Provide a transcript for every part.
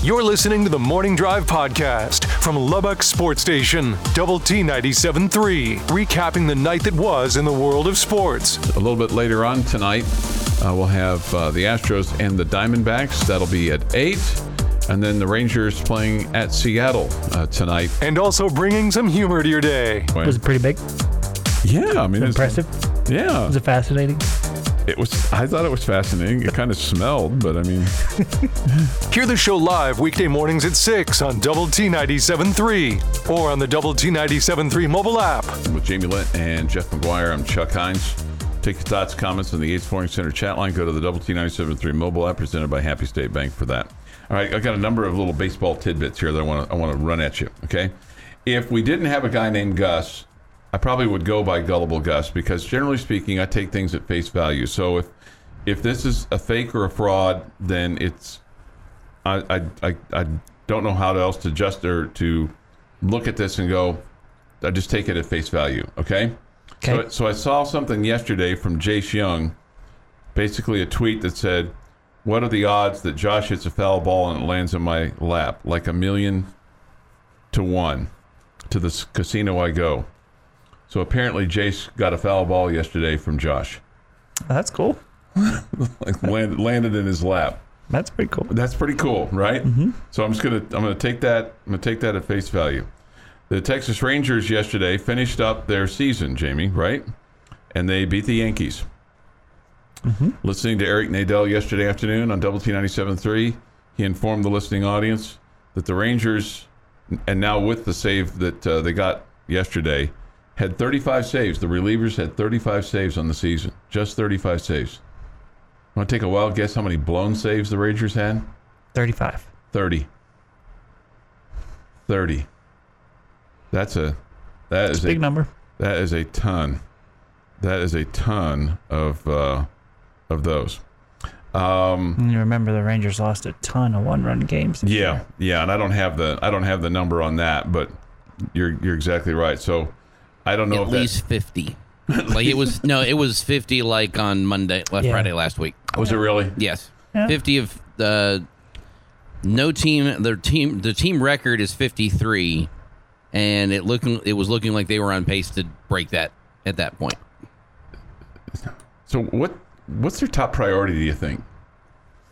You're listening to the Morning Drive podcast from Lubbock Sports Station, Double T 97.3, recapping the night that was in the world of sports. A little bit later on tonight, uh, we'll have uh, the Astros and the Diamondbacks. That'll be at 8. And then the Rangers playing at Seattle uh, tonight. And also bringing some humor to your day. Was it pretty big? Yeah, I mean, it's- Impressive? Yeah, Was it fascinating? It was. I thought it was fascinating. It kind of smelled, but I mean, Hear the show live weekday mornings at 6 on Double T 97.3 or on the Double T 97.3 mobile app. with Jamie Lent and Jeff McGuire, I'm Chuck Hines. Take your thoughts, comments on the Yates Flooring Center chat line. Go to the Double T 97.3 mobile app presented by Happy State Bank for that. All right, I got a number of little baseball tidbits here that I want to I want to run at you. Okay, if we didn't have a guy named Gus, I probably would go by gullible Gus because generally speaking, I take things at face value. So if if this is a fake or a fraud, then it's I I I, I don't know how else to just or to look at this and go. I just take it at face value. Okay. Okay. So, so I saw something yesterday from Jace Young, basically a tweet that said, "What are the odds that Josh hits a foul ball and it lands in my lap? Like a million to one. To the casino I go." So apparently, Jace got a foul ball yesterday from Josh, That's cool. like landed, landed in his lap. That's pretty cool. That's pretty cool, right? Mm-hmm. So I'm just gonna I'm gonna take that I'm gonna take that at face value. The Texas Rangers yesterday finished up their season, Jamie, right? And they beat the Yankees. Listening to Eric Nadel yesterday afternoon on Double T 97.3, he informed the listening audience that the Rangers, and now with the save that uh, they got yesterday, had 35 saves. The relievers had 35 saves on the season, just 35 saves. Want to take a wild guess how many blown saves the Rangers had? 35. 30. 30. That's a that is a Big a number. that is a ton. That is a ton of uh, of those. Um, you remember the Rangers lost a ton of one-run games. yeah, year. yeah, and I don't have the I don't have the number on that, but you're you're exactly right. So I don't know At if least 50. like it was no, it was 50 like on Monday, last Yeah. Friday last week. was it really. Yes. Yeah. 50 of the no team their team the team record is 53 and it looking it was looking like they were on pace to break that at that point. So what what's their top priority? Do you think?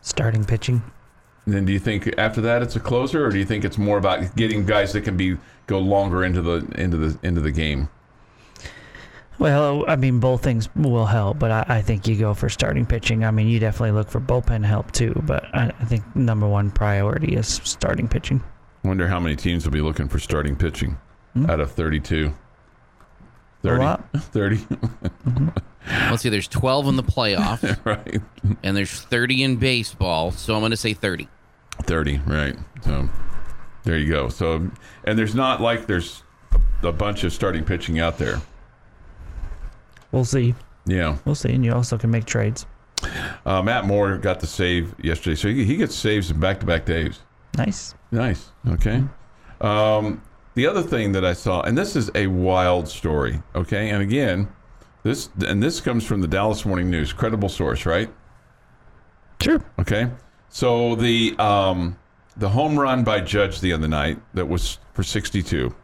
Starting pitching. And then do you think after that it's a closer, or do you think it's more about getting guys that can be go longer into the into the into the game? Well, I mean, both things will help, but I, I think you go for starting pitching. I mean, you definitely look for bullpen help too, but I, I think number one priority is starting pitching. Wonder how many teams will be looking for starting pitching hmm? out of 32. 30. lot. 30, mm-hmm. Let's see there's 12 in the playoffs right. and there's 30 in baseball, so I'm going to say 30. 30, right. So there you go. So, and there's not like there's a bunch of starting pitching out there. We'll see. Yeah. We'll see. And you also can make trades. Uh, Matt Moore got the save yesterday. So he, he gets saves in back to back days. Nice. Nice. Okay. Um, the other thing that I saw, and this is a wild story. Okay, and again, this and this comes from the Dallas Morning News, credible source, right? Sure. Okay. So the um, the home run by Judge the other night that was for 62.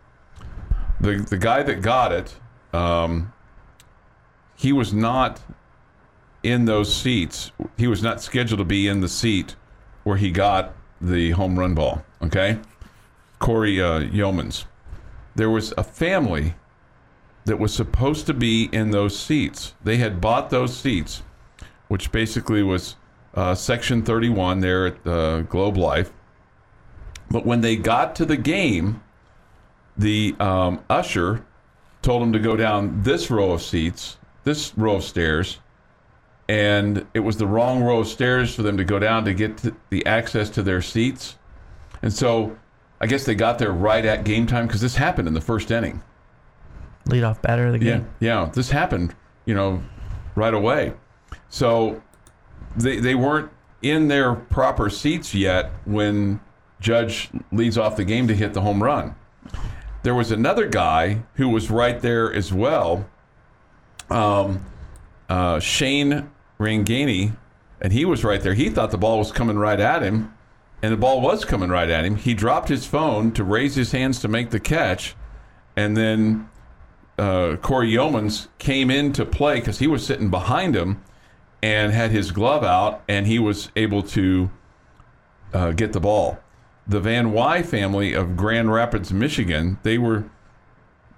The the guy that got it, um, he was not in those seats. He was not scheduled to be in the seat where he got the home run ball. Okay. Corey uh, Yeomans. There was a family that was supposed to be in those seats. They had bought those seats, which basically was uh, Section 31 there at uh, Globe Life. But when they got to the game, the um, usher told them to go down this row of seats, this row of stairs, and it was the wrong row of stairs for them to go down to get to the access to their seats. And so I guess they got there right at game time because this happened in the first inning. Lead off batter of the game. Yeah, yeah. This happened, you know, right away. So they they weren't in their proper seats yet when Judge leads off the game to hit the home run. There was another guy who was right there as well, um, uh, Shane Rangani, and he was right there. He thought the ball was coming right at him, and the ball was coming right at him. He dropped his phone to raise his hands to make the catch, and then uh, Cory Youmans came into play because he was sitting behind him and had his glove out, and he was able to uh, get the ball. The Van Wy family of Grand Rapids, Michigan, they were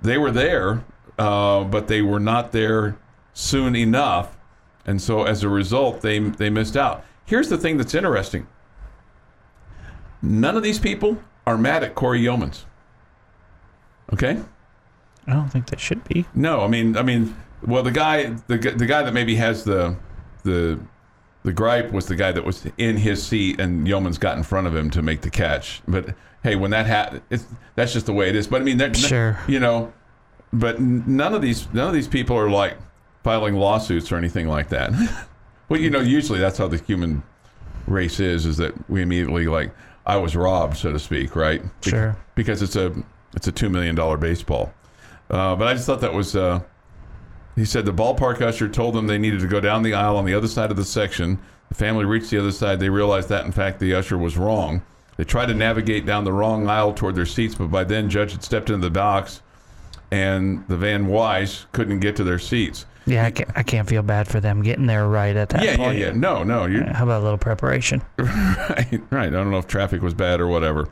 they were there, uh, but they were not there soon enough, and so as a result, they they missed out. Here's the thing that's interesting: none of these people are mad at Cory Youmans. Okay. I don't think they should be. No, I mean, I mean, well, the guy, the the guy that maybe has the the the gripe was the guy that was in his seat and Youmans got in front of him to make the catch. But hey, when that ha- that's just the way it is. But I mean, that, Sure. you know, but none of these none of these people are like filing lawsuits or anything like that. well, you know, usually that's how the human race is: is that we immediately like I was robbed, so to speak, right? Be- Sure. because it's a it's a two million dollar baseball. Uh, but I just thought that was. Uh, he said the ballpark usher told them they needed to go down the aisle on the other side of the section. The family reached the other side. They realized that, in fact, the usher was wrong. They tried to navigate down the wrong aisle toward their seats, but by then, Judge had stepped into the box, and the Van Wise couldn't get to their seats. Yeah, I can't, I can't feel bad for them getting there right at that yeah, point. yeah, yeah. No, no. You, How about a little preparation? right, right. I don't know if traffic was bad or whatever.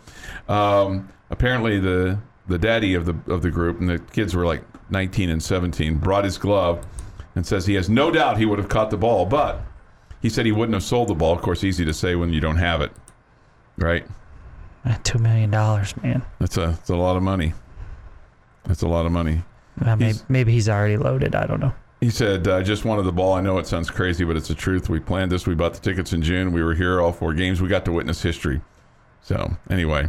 Um, apparently, the the daddy of the of the group and the kids were like 19 and 17 brought his glove and says he has no doubt he would have caught the ball, but he said he wouldn't have sold the ball. Of course, easy to say when you don't have it, right? Uh, Two million dollars, man. That's a that's a lot of money. That's a lot of money. Uh, maybe, He's- maybe he's already loaded. I don't know. He said, I just wanted the ball. I know it sounds crazy, but it's the truth. We planned this. We bought the tickets in June. We were here all four games. We got to witness history. So anyway,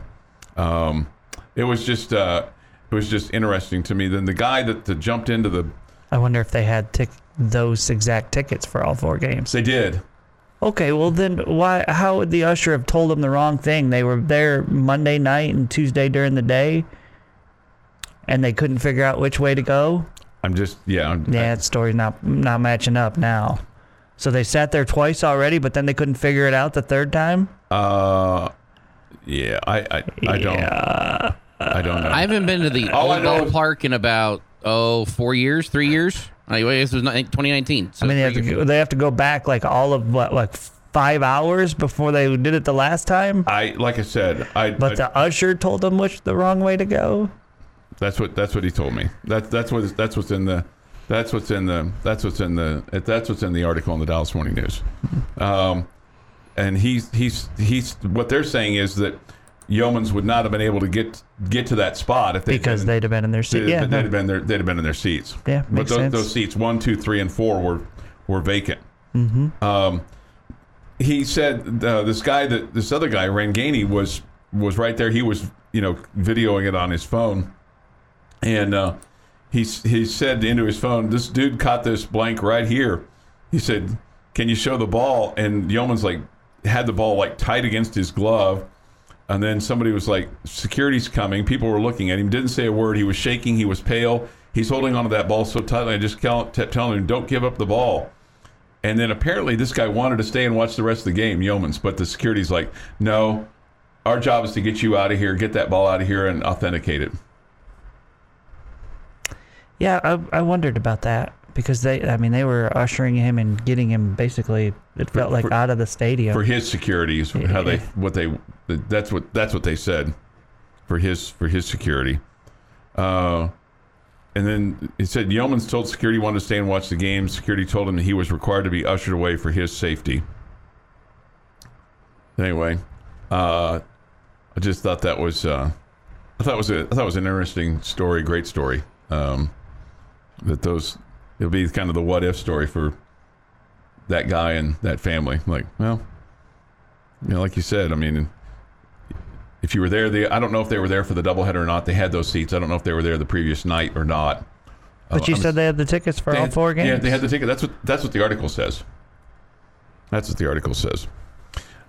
um, it was just uh, it was just interesting to me. Then the guy that, that jumped into the I wonder if they had tic- those exact tickets for all four games. they did. Okay, well then why? How would the usher have told them the wrong thing? They were there Monday night and Tuesday during the day, and they couldn't figure out which way to go. I'm just yeah. I'm- Yeah, that story's not not matching up now. So they sat there twice already, but then they couldn't figure it out the third time. Uh, yeah. I I, I don't Yeah. I don't know. I haven't been to the All I old know ballpark in about oh four years, three years. Anyway, this was 2019. So I mean, they have to go, they have to go back like all of what like five hours before they did it the last time. I like I said. I But I- the usher told them which the wrong way to go. That's what that's what he told me. That that's what that's what's in the that's what's in the that's what's in the that's what's in the article in the Dallas Morning News. Um, and he's he's he's what they're saying is that Youmans would not have been able to get get to that spot if they Because they'd have been in their seat. they'd, Yeah, they'd no. have been there they'd have been in their seats. Yeah, but makes those, sense. those seats one, two, three, and four were were vacant. Mm-hmm. Um, he said uh, this guy that this other guy Rangani was was right there. He was you know videoing it on his phone, and uh, he he said into his phone, "This dude caught this blank right here." He said, "Can you show the ball?" And Yeoman's like had the ball like tight against his glove. And then somebody was like, "Security's coming." People were looking at him. Didn't say a word. He was shaking. He was pale. He's holding onto that ball so tightly. I just kept telling him, "Don't give up the ball." And then apparently this guy wanted to stay and watch the rest of the game, Youmans. But the security's like, "No, our job is to get you out of here, get that ball out of here, and authenticate it." Yeah, I, I wondered about that because they, I mean, they were ushering him and getting him basically. It felt like for- out of the stadium. For his security is how they what they that's what that's what they said for his for his security. Uh, and then he said Youmans told security he wanted to stay and watch the game. Security told him that he was required to be ushered away for his safety. Anyway, uh, I just thought that was uh, I thought it was a, I thought it was an interesting story, great story. Um, that those it'll be kind of the what if story for that guy and that family. Like, well, you know, like you said, I mean, if you were there, they, I don't know if they were there for the doubleheader or not. They had those seats. I don't know if they were there the previous night or not. but you Uh, said they had the tickets for all had- four games. Yeah, they had the ticket. That's what that's what the article says. That's what the article says.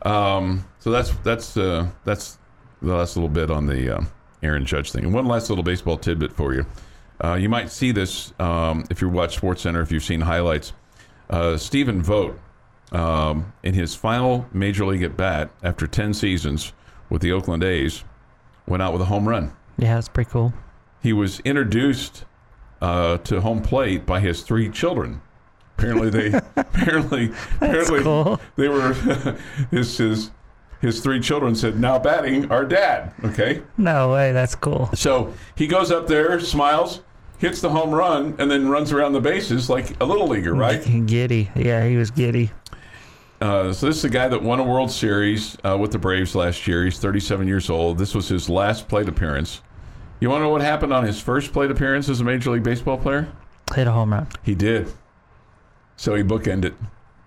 Um, so that's that's uh, that's the last little bit on the uh, Aaron Judge thing. And one last little baseball tidbit for you. Uh, you might see this um, if you watch Sports Center, if you've seen highlights. Uh, Stephen Vogt, um, in his final major league at bat after 10 seasons with the Oakland A's, went out with a home run. Yeah, it's pretty cool. He was introduced uh, to home plate by his three children. Apparently, they apparently apparently cool. they were his his his three children said, "Now batting our dad." Okay, No way, that's cool. so he goes up there, smiles, hits the home run, and then runs around the bases like a little leaguer, right? Giddy. Yeah, he was giddy. Uh, so this is the guy that won a World Series uh, with the Braves last year. He's 37 years old. This was his last plate appearance. You want to know what happened on his first plate appearance as a Major League Baseball player? Hit a home run. He did. So he bookended.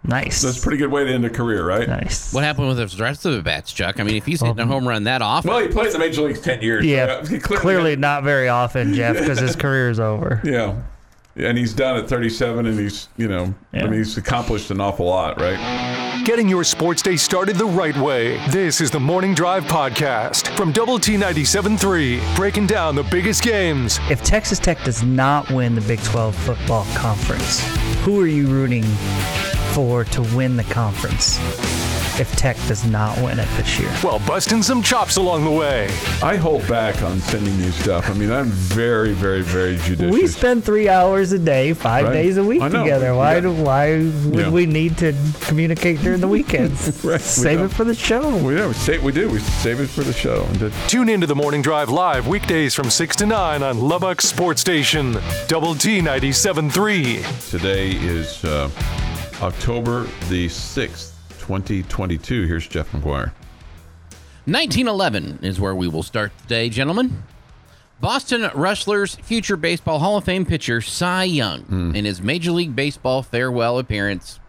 Nice. That's a pretty good way to end a career, right? nice. What happened with the rest of the bats, Chuck? I mean, if he's hitting a home run that often, Well, he played in the Major Leagues 10 years. Yeah, Uh, he clearly, not very often, Jeff, because his career is over. Yeah. And he's done at 37, and he's, you know, I mean, he's accomplished an awful lot, right? Getting your sports day started the right way. This is the Morning Drive Podcast from Double T 97.3, breaking down the biggest games. If Texas Tech does not win the Big 12 football conference, who are you rooting for to win the conference? If Tech does not win it this year, Well, busting some chops along the way. I hold back on sending you stuff. I mean, I'm very, very, very judicious. we spend three hours a day, five Right. days a week together. Why Yeah. do why would Yeah. we need to communicate during the weekends? Right, Save don't. it for the show. We, yeah, we, sa- we do. We save it for the show. And to- Tune into the Morning Drive live weekdays from 6 to 9 on Lubbock Sports Station, Double T 97.3. Today is uh, October the 6th, 2022. Here's Jeff McGuire. 1911 is where we will start today, gentlemen. Boston Rustlers future Baseball Hall of Fame pitcher Cy Young in his Major League Baseball farewell appearance.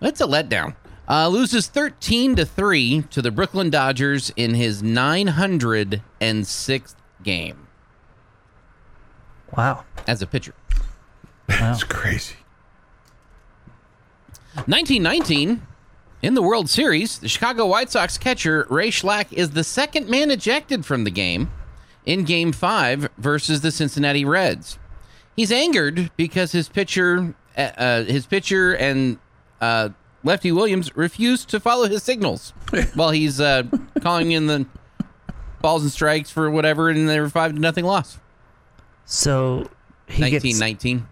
That's a letdown. Uh, loses 13 to 3 to the Brooklyn Dodgers in his 906th game Wow. as a pitcher. That's crazy. 1919, in the World Series, the Chicago White Sox catcher Ray Schalk is the second man ejected from the game in Game 5 versus the Cincinnati Reds. He's angered because his pitcher, uh, uh, his pitcher and uh, Lefty Williams refused to follow his signals while he's uh, calling in the balls and strikes for whatever, and they were five to nothing loss. So he gets 1919.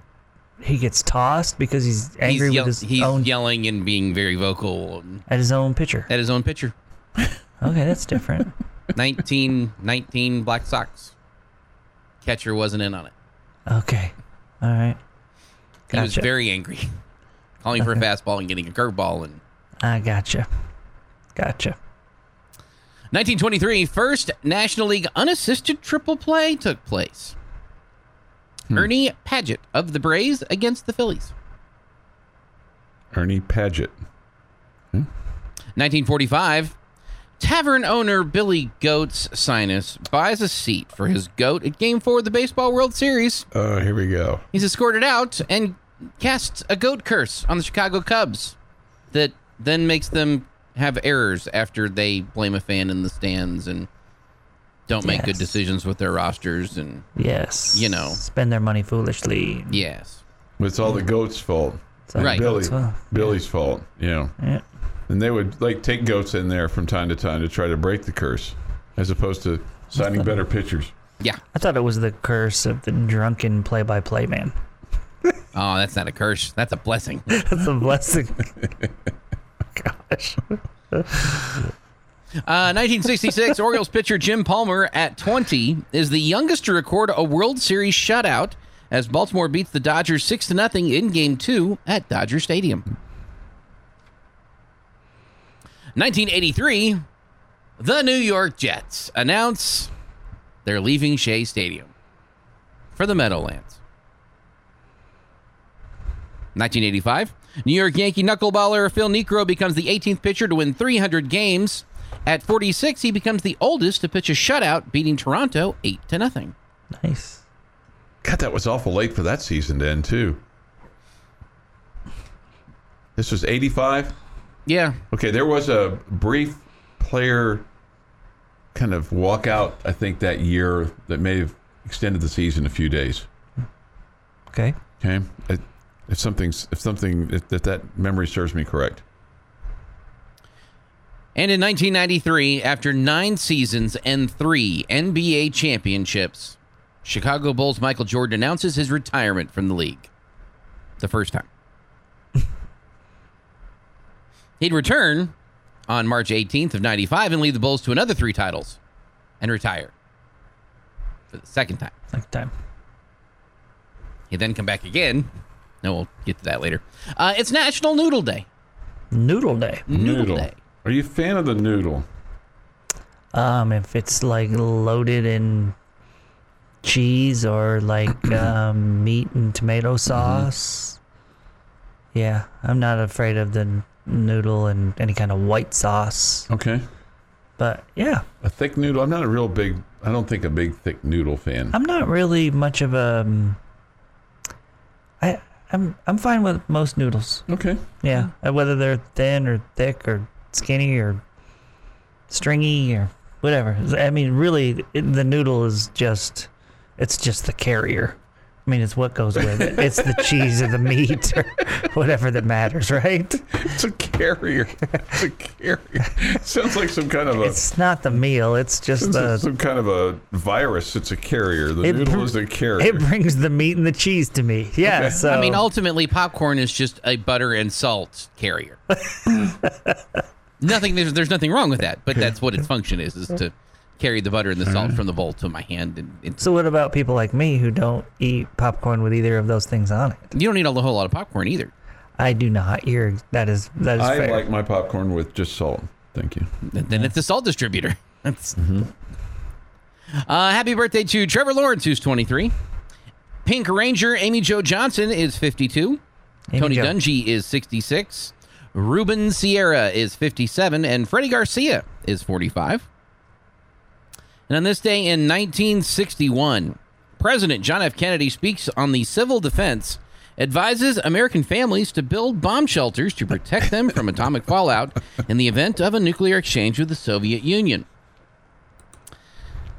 He gets tossed because he's He's, angry yell- with his he's own yelling and being very vocal at his own pitcher. at his own pitcher. Okay, that's different. 1919 Black Sox. Catcher wasn't in on it. Okay, all right. He was very angry, calling for a fastball and getting a curveball. And I gotcha. Gotcha. 1923, first National League unassisted triple play took place. Hmm. Ernie Padgett of the Braves against the Phillies. Ernie Padgett. Hmm. 1945, tavern owner Billy Goats Sianis buys a seat for his goat at Game 4 of the Baseball World Series. Oh, here we go. He's escorted out and casts a goat curse on the Chicago Cubs that then makes them have errors after they blame a fan in the stands and don't make good decisions with their rosters and Yes. You know. spend their money foolishly. yes. It's all the goat's fault. So- Right. Billy. So, Billy's fault. Yeah. yeah. And they would like take goats in there from time to time to try to break the curse, as opposed to signing better pitchers. Yeah. I thought it was the curse of the drunken play-by-play man. Oh, that's not a curse. That's a blessing. That's a blessing. Gosh. Uh, 1966, Orioles pitcher Jim Palmer at 20 is the youngest to record a World Series shutout as Baltimore beats the Dodgers 6 to nothing in Game 2 at Dodger Stadium. 1983, the New York Jets announce they're leaving Shea Stadium for the Meadowlands. 1985, New York Yankee knuckleballer Phil Niekro becomes the 18th pitcher to win 300 games. At 46, he becomes the oldest to pitch a shutout, beating Toronto 8 to nothing. Nice. God, that was awful late for that season to end too. This was '85. Yeah, Okay, there was a brief player kind of walkout. I think that year that may have extended the season a few days. Okay. Okay, if if something's if something if, if that memory serves me correct. And in 1993, after nine seasons and three NBA championships, Chicago Bulls Michael Jordan announces his retirement from the league. The first time. He'd return on March 18th of 95 and lead the Bulls to another three titles and retire for the second time. Second time. He'd then come back again. No, we'll get to that later. Uh, it's National Noodle Day. Noodle day. Noodle, Day. Are you a fan of the noodle? Um, if it's like loaded in cheese or like um, meat and tomato sauce, yeah, I'm not afraid of the noodle and any kind of white sauce. Okay. But yeah, A thick noodle. I'm not a real big. I don't think a big thick noodle fan. I'm not really much of a. Um, I I'm I'm fine with most noodles. Okay. Yeah, uh, whether they're thin or thick or skinny or stringy or whatever. I mean, really, the noodle is just it's just the carrier. I mean, it's what goes with it. It's the cheese or the meat or whatever that matters, right? It's a carrier. It's a carrier. Sounds like some kind of a It's not the meal. It's just sounds like the. some kind of a virus. It's a carrier. The It noodle br- is a carrier. It brings the meat and the cheese to me. Yeah. Okay. So I mean, ultimately, popcorn is just a butter and salt carrier. nothing. There's, there's nothing wrong with that, but that's what its function is: is to carry the butter and the salt from the bowl to my hand. And, and So what about people like me who don't eat popcorn with either of those things on it? you don't need a whole lot of popcorn either. I do not. You're that is that is I fair. like my popcorn with just salt. Thank you. Then it's a salt distributor. That's. Uh, happy birthday to Trevor Lawrence, who's 23. Pink Ranger Amy Jo Johnson is 52. Amy Tony Jo. Dungy is 66. Ruben Sierra is 57. And Freddie Garcia is 45. And on this day in 1961, President John F. Kennedy speaks on the civil defense, advises American families to build bomb shelters to protect them from atomic fallout in the event of a nuclear exchange with the Soviet Union.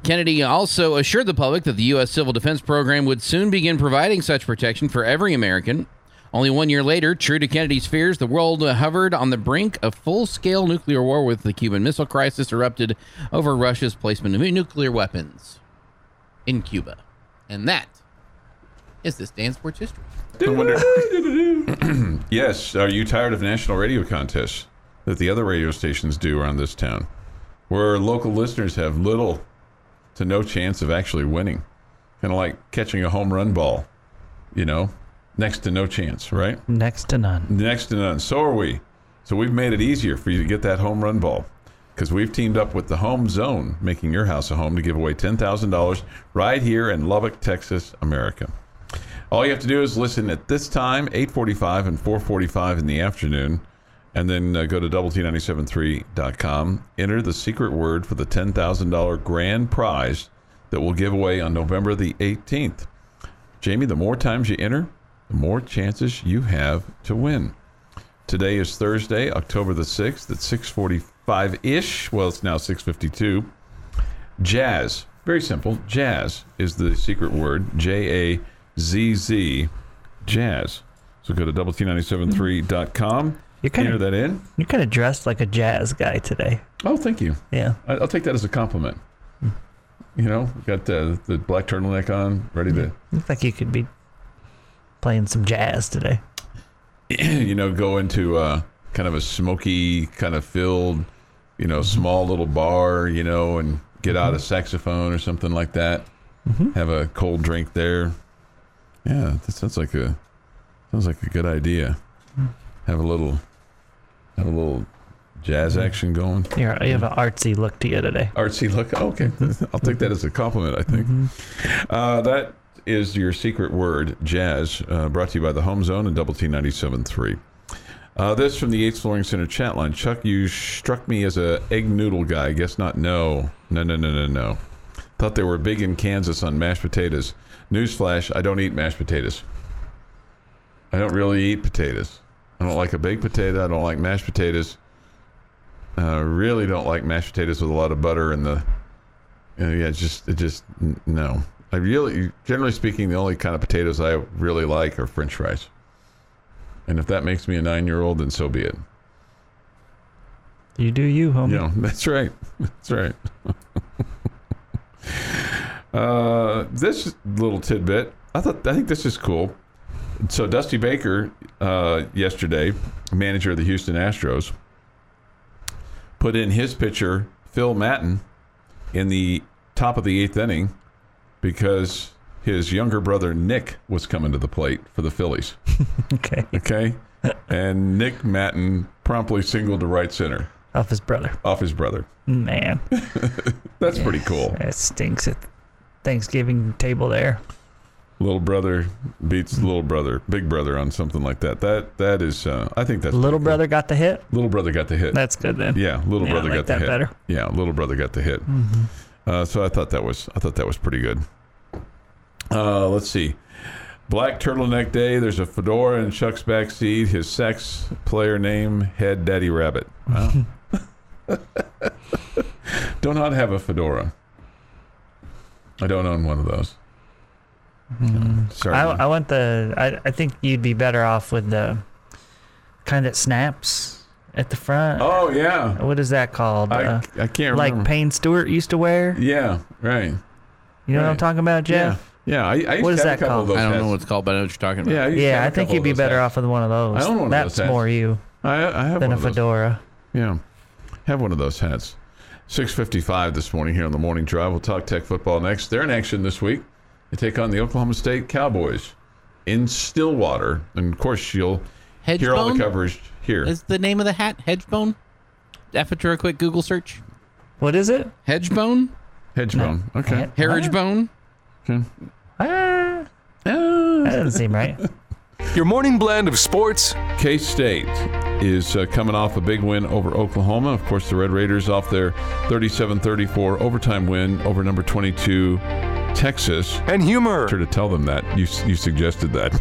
Kennedy also assured the public that the U.S. civil defense program would soon begin providing such protection for every American. Only one year later, true to Kennedy's fears, the world hovered on the brink of full scale nuclear war with the Cuban Missile Crisis erupted over Russia's placement of nuclear weapons in Cuba. And that is this day in sports history. I wonder- yes. Are you tired of national radio contests that the other radio stations do around this town, where local listeners have little to no chance of actually winning? Kind of like catching a home run ball, you know, next to no chance, right? next to none. Next to none. So are we. So we've made it easier for you to get that home run ball because we've teamed up with the Home Zone, making your house a home to give away $10,000 right here in Lubbock, Texas, America. All you have to do is listen at this time, 8:45 and 4:45 in the afternoon, and then uh, go to WT973.com. Enter the secret word for the $10,000 grand prize that we'll give away on November the 18th. Jamie, the more times you enter, the more chances you have to win. Today is Thursday, October the 6th at 6:45-ish. Well, it's now 6:52. Jazz. Very simple. Jazz is the secret word. J A Z Z jazz. So go to WT973.com. You're kind Enter of that in. you're kind of dressed like a jazz guy today. Oh, thank you. Yeah. I- I'll take that as a compliment. Hmm. You know, got the, the black turtleneck on, ready to Looks like you could be playing some jazz today. you know, go into uh, kind of a smoky, kind of filled, you know, mm-hmm. small little bar, you know, and get out a mm-hmm. saxophone or something like that. Mm-hmm. Have a cold drink there. Yeah, that sounds like a sounds like a good idea. Have a little have a little jazz action going. You're, you have an artsy look to you today. Artsy look. Okay, I'll take that as a compliment. I think uh, that is your secret word, jazz. Uh, brought to you by the Home Zone and Double T 97.3. Uh, this from the Yates Flooring Center chat line. Chuck, you struck me as a egg noodle guy. Guess not. No, no, no, no, no, no. Thought they were big in Kansas on mashed potatoes. Newsflash: I don't eat mashed potatoes. I don't really eat potatoes. I don't like a baked potato. I don't like mashed potatoes. Uh, really don't like mashed potatoes with a lot of butter and the. You know, yeah, just it just no. I really, generally speaking, the only kind of potatoes I really like are French fries. And if that makes me a nine-year-old, then so be it. You do you, homie. Yeah, that's right. That's right. uh, this little tidbit, I thought, I think this is cool. So Dusty Baker, uh, yesterday, manager of the Houston Astros, put in his pitcher Phil Maton in the top of the eighth inning because his younger brother Nick was coming to the plate for the Phillies. Okay. Okay, and Nick Maton promptly singled to right center Off his brother. off his brother. Man, That's pretty cool. that stinks at Thanksgiving table there. Little brother beats little brother, big brother on something like that. That that is, uh, I think that's Little brother got the hit. Little brother got the hit. That's good then. yeah, little Yeah, brother like got the hit. better. Mm-hmm. Yeah, little brother got the hit. Uh, so I thought that was I thought that was pretty good. Uh, let's see. Black Turtleneck Day. There's a fedora in Chuck's back seat. His sex player name Head Daddy Rabbit. Wow. don't not have a fedora. I don't own one of those. Sorry. Mm-hmm. I, I want the. I, I think you'd be better off with the kind that snaps at the front. oh yeah. What is that called? I, Uh, I can't like remember. Like Payne Stewart used to wear. Yeah. Right. You know what I'm talking about, Jeff? Yeah. Yeah. I, I used What to have that a called? I don't know hats. what it's called, but I know what you're talking about. Yeah. I, used to Yeah, have I a think you'd be better hats. off with one of those. I own one of That's those hats. more you I, I have than one a of those. fedora. Yeah. Have one of those hats. 655 this morning here on the morning drive. We'll talk tech football next. They're in action this week. They take on the Oklahoma State Cowboys in Stillwater. And of course, you'll hear all the coverage here. is the name of the hat. Hedgebone. After a quick Google search, What is it? Hedgebone, Hedgebone. Okay. Heritage Ah, that doesn't seem right. Your morning blend of sports, K State is uh, coming off a big win over Oklahoma. Of course, the Red Raiders off their 37 34 overtime win over number 22 Texas. and humor. Sure to tell them that. You, you suggested that.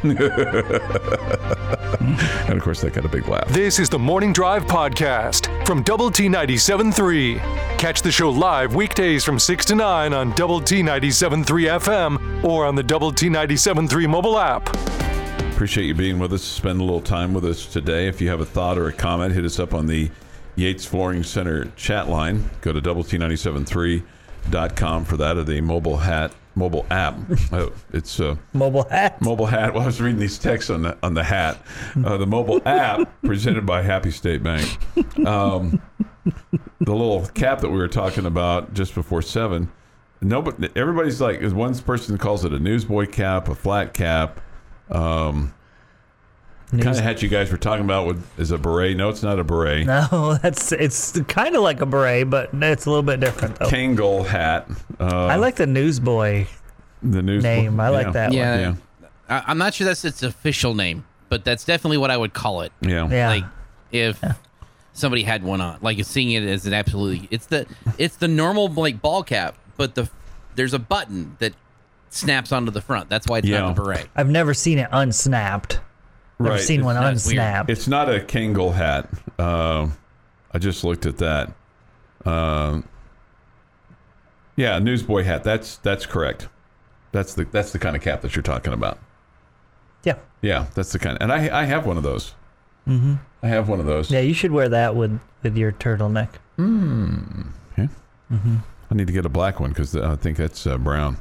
and of course, that got a big laugh. This is the Morning Drive Podcast from Double T 97.3. Catch the show live weekdays from 6 to 9 on Double T 97.3 FM or on the Double T 97.3 mobile app. Appreciate you being with us. Spend a little time with us today. If you have a thought or a comment, hit us up on the Yates Flooring Center chat line. Go to double T973.com for that or the mobile hat, mobile app. Oh, it's uh, Mobile hat. mobile hat. Well, I was reading these texts on the on the hat. Uh, the mobile app presented by Happy State Bank. Um, the little cap that we were talking about just before seven. Nobody, everybody's like, one person calls it a newsboy cap, a flat cap. Um, kind of hat you guys were talking about with, is a beret. No, it's not a beret. No, that's it's kind of like a beret, but it's a little bit different though. Kangol hat. Uh, I like the newsboy the news name. I like yeah. that Yeah. Yeah, I, I'm not sure that's its official name, but that's definitely what I would call it. yeah. Yeah. Like if somebody had one on, like seeing it as an absolutely, it's the it's the normal like ball cap, but the there's a button that snaps onto the front. That's why it's Yeah. not a beret. I've never seen it unsnapped. Never Right. seen one That's weird. unsnapped. It's not a Kangol hat. Um I just looked at that. Um, yeah, newsboy hat. That's that's correct. That's the that's the kind of cap that you're talking about. yeah. Yeah, that's the kind. and I I have one of those. Mm-hmm. I have one of those. Yeah, you should wear that with with your turtleneck. Hmm. Okay. Mm-hmm. I need to get a black one because I think that's uh, brown.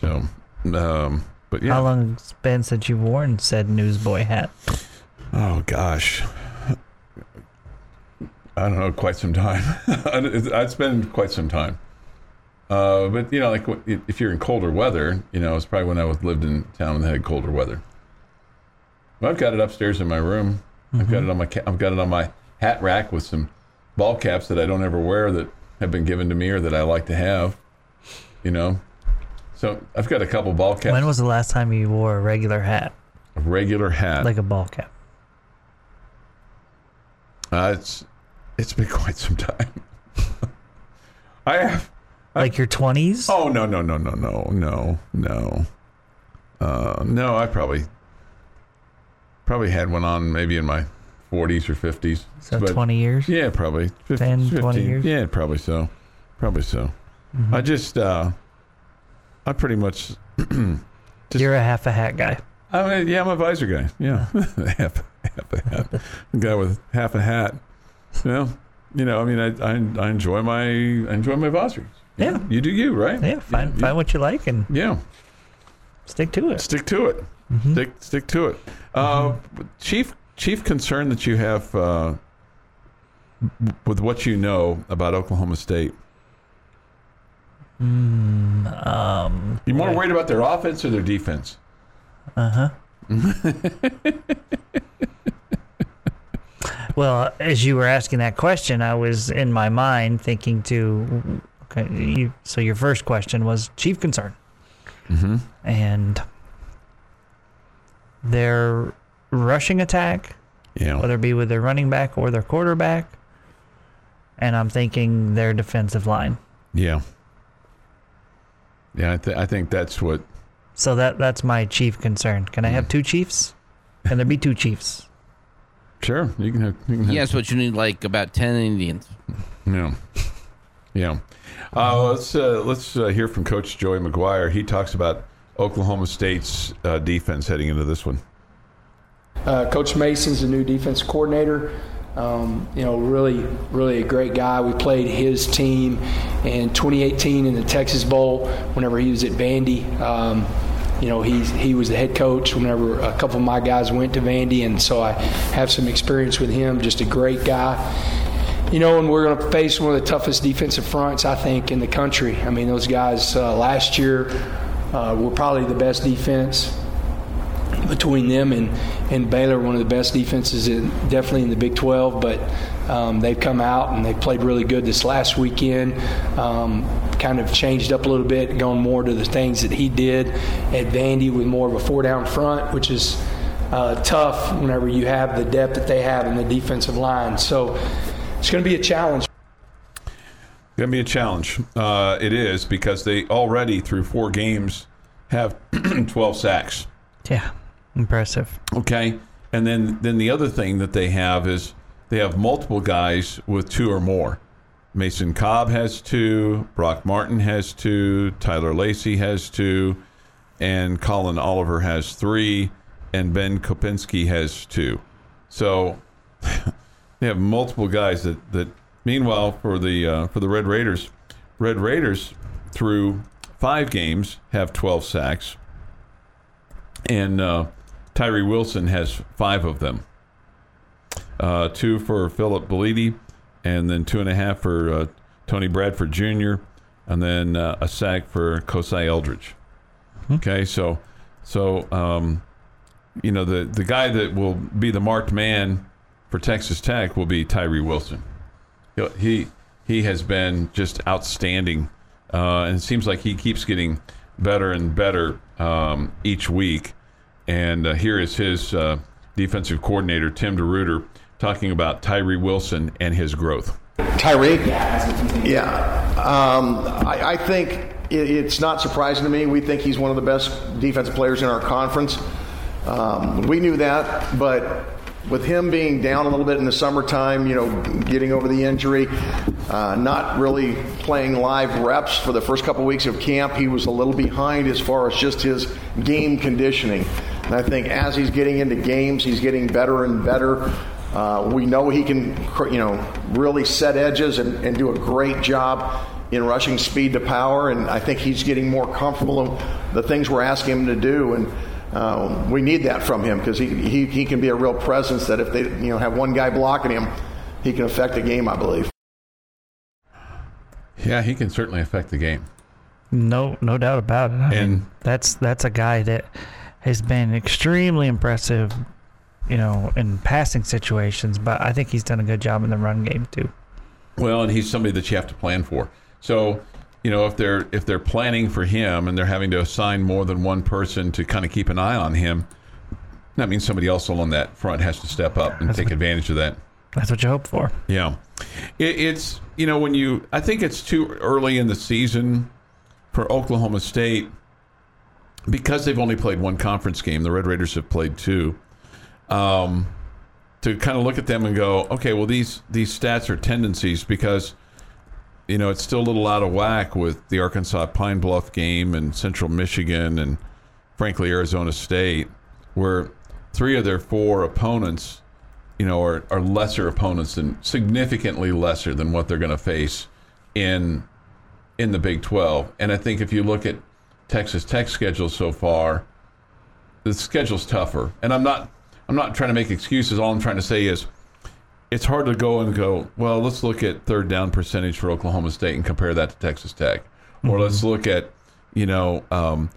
So, um, but yeah. How long has it's been since you've worn said newsboy hat? Oh gosh. I don't know, quite some time. It's been quite some time. Uh, but you know, like if you're in colder weather, you know, it's probably when I was lived in town and had colder weather. Well, I've got it upstairs in my room. I've got it on my ca- I've got it on my hat rack with some ball caps that I don't ever wear that have been given to me or that I like to have. You know, so I've got a couple ball caps. When was the last time you wore a regular hat, a regular hat? like a ball cap? Uh, it's it's been quite some time. I have. Like your twenties? Oh no no no no no no no. Uh, no, I probably probably had one on maybe in my 40s or 50s. so But- twenty years. Yeah, probably 15, 10, 20 years? Yeah, probably so. Probably so. Mm-hmm. I just uh, I pretty much. just- You're a half a hat guy. I mean, yeah, I'm a visor guy. Yeah, half, half a hat. Guy with half a hat. Well, You know, I mean, I, I, I enjoy my I enjoy my Vosries. Yeah. You do you, right? Yeah, find You- find what you like and yeah. stick to it. Stick to it. Stick stick to it. Uh, chief chief concern that you have uh, with what you know about Oklahoma State. Um, You more worried about their offense or their defense? uh huh. well, as you were asking that question, I was in my mind thinking to. Okay, you, so your first question was chief concern, Mm-hmm. and their rushing attack, Yeah. whether it be with their running back or their quarterback, and I'm thinking their defensive line. Yeah. Yeah, I, th- I think that's what. So that that's my chief concern. Can I have two chiefs? Can there be two chiefs? Sure, you can have. You can have Yes, what you need like about ten Indians. Yeah. Yeah. Uh, let's uh, let's uh, hear from Coach Joey McGuire. He talks about Oklahoma State's uh, defense heading into this one. Uh, Coach Mason's the new defense coordinator. Um, you know, really, really a great guy. We played his team in 2018 in the Texas Bowl whenever he was at Vandy. Um, you know, he, he was the head coach whenever a couple of my guys went to Vandy, and so I have some experience with him. Just a great guy. You know, and we're going to face one of the toughest defensive fronts, I think, in the country. I mean, those guys uh, last year uh, were probably the best defense between them and, and Baylor, one of the best defenses, in, definitely in the Big 12. But um, they've come out and they've played really good this last weekend. Um, kind of changed up a little bit, going more to the things that he did at Vandy with more of a four down front, which is uh, tough whenever you have the depth that they have in the defensive line. So it's going to be a challenge. Going to be a challenge. Uh, it is because they already through four games have 12 sacks. Yeah, impressive. Okay, and then then the other thing that they have is they have multiple guys with two or more. Mason Cobb has two, Brock Martin has two, Tyler Lacy has two, and Collin Oliver has three, and Ben Kopinski has two. So they have multiple guys that that. Meanwhile, for the uh, for the Red Raiders, Red Raiders through five games have 12 sacks, and uh, Tyree Wilson has five of them. Uh, two for Philip Blidi, and then two and a half for uh, Tony Bradford Jr., and then uh, a sack for Kosai Eldridge. Okay, so so um, you know the the guy that will be the marked man for Texas Tech will be Tyree Wilson. He he has been just outstanding, uh, and it seems like he keeps getting better and better um, each week. And uh, here is his uh, defensive coordinator Tim DeRuyter talking about Tyree Wilson and his growth. Tyreek? Yeah. Um, I, I think it, it's not surprising to me. We think he's one of the best defensive players in our conference. Um, we knew that, but with him being down a little bit in the summertime, you know, getting over the injury, uh, not really playing live reps for the first couple weeks of camp, he was a little behind as far as just his game conditioning. And I think as he's getting into games, he's getting better and better. Uh, we know he can, you know, really set edges and, and do a great job in rushing speed to power. And I think he's getting more comfortable in the things we're asking him to do. And uh, we need that from him because he, he, he can be a real presence that if they, you know, have one guy blocking him, he can affect the game, I believe. Yeah, he can certainly affect the game. No, no doubt about it. I And- mean, that's that's a guy that has been extremely impressive, you know, in passing situations. But I think he's done a good job in the run game too. Well, and he's somebody that you have to plan for. So, you know, if they're if they're planning for him and they're having to assign more than one person to kind of keep an eye on him, that means somebody else along that front has to step up and take advantage of that. That's what you hope for. Yeah, it, it's you know when you I think it's too early in the season for Oklahoma State because they've only played one conference game. The Red Raiders have played two. Um, to kind of look at them and go, okay, well these these stats are tendencies because you know it's still a little out of whack with the Arkansas Pine Bluff game and Central Michigan and frankly Arizona State, where three of their four opponents you know, are, are lesser opponents than significantly lesser than what they're going to face in in the Big 12. And I think if you look at Texas Tech's schedule so far, the schedule's tougher. And I'm not I'm not trying to make excuses. All I'm trying to say is it's hard to go and go, well, let's look at third down percentage for Oklahoma State and compare that to Texas Tech. Or mm-hmm. let's look at, you know, um,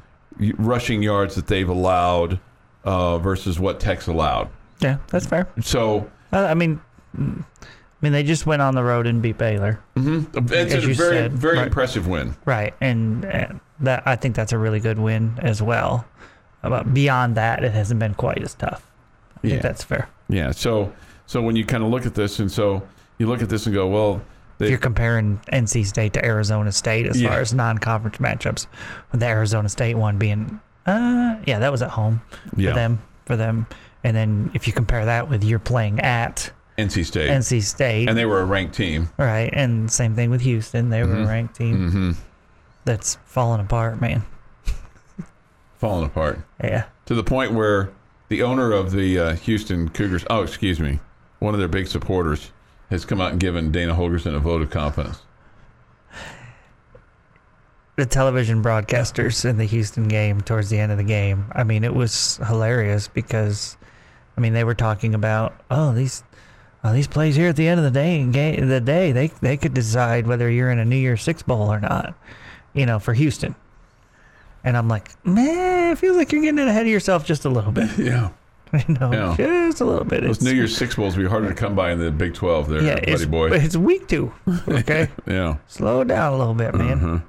rushing yards that they've allowed uh, versus what Tech's allowed. Yeah, that's fair. So, uh, I mean, I mean, they just went on the road and beat Baylor. Mm-hmm. It's a very, said, very right. impressive win. Right, and, and, that I think that's a really good win as well. But beyond that, it hasn't been quite as tough. I yeah. think that's fair. Yeah. So, so when you kind of look at this, and so you look at this and go, well, they, if you're comparing NC State to Arizona State as yeah. far as non-conference matchups, with the Arizona State one being, uh, yeah, that was at home yeah. for them. For them, and then if you compare that with you're playing at NC State, NC State, and they were a ranked team, right? And same thing with Houston; they were mm-hmm. a ranked team. Mm-hmm. That's falling apart, man. falling apart. Yeah. To the point where the owner of the uh, Houston Cougars, oh, excuse me, one of their big supporters, has come out and given Dana Holgorsen a vote of confidence the television broadcasters in the Houston game towards the end of the game. I mean, it was hilarious because, I mean, they were talking about oh these. Oh, these plays here at the end of the day, game, the day they they could decide whether you're in a New Year's Six bowl or not, you know, for Houston. And I'm like, man, it feels like you're getting ahead of yourself just a little bit. Yeah. You know, yeah. just a little bit. Those it's, New Year's Six bowls will be harder to come by in the Big Twelve, there, yeah, buddy boy. It's week two. Okay. yeah. Slow down a little bit, man. Uh-huh.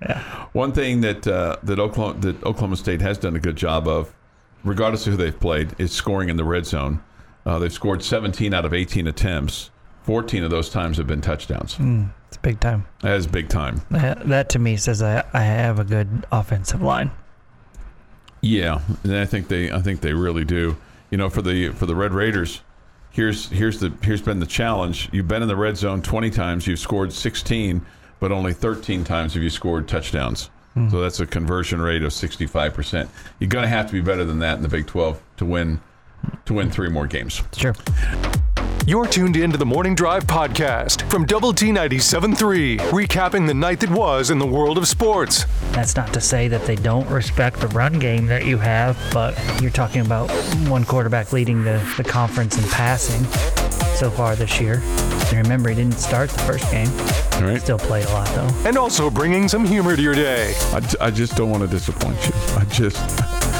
Yeah. One thing that uh, that Oklahoma that Oklahoma State has done a good job of, regardless of who they've played, is scoring in the red zone. Uh, they've scored 17 out of 18 attempts. 14 of those times have been touchdowns. Mm, it's big time. That is big time. That, that to me says I, I have a good offensive line. Yeah, and I think they I think they really do. You know, for the for the Red Raiders, here's here's the here's been the challenge. You've been in the red zone 20 times. You've scored 16 but only 13 times have you scored touchdowns. Hmm. So that's a conversion rate of 65%. You're going to have to be better than that in the Big 12 to win to win three more games. Sure. You're tuned into the Morning Drive podcast from Double T 97.3, recapping the night that was in the world of sports. That's not to say that they don't respect the run game that you have, but you're talking about one quarterback leading the, the conference in passing so far this year. And remember, he didn't start the first game. All right. Still played a lot, though. And also bringing some humor to your day. I, just don't want to disappoint you. I just,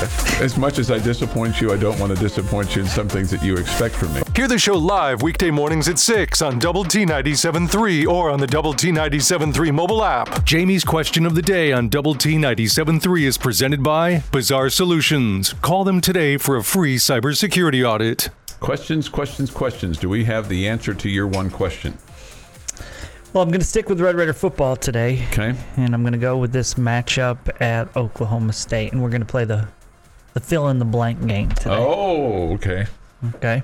as much as I disappoint you, I don't want to disappoint you in some things that you expect from me. Hear the show live weekday mornings at 6 on Double T 97.3 or on the Double T 97.3 mobile app. Jamie's question of the day on Double T 97.3 is presented by Bizarre Solutions. Call them today for a free cybersecurity audit. Questions, questions, questions. Do we have the answer to your one question? Well, I'm going to stick with Red Raider football today. Okay. And I'm going to go with this matchup at Oklahoma State, and we're going to play the the fill in the blank game today. Oh, okay. Okay.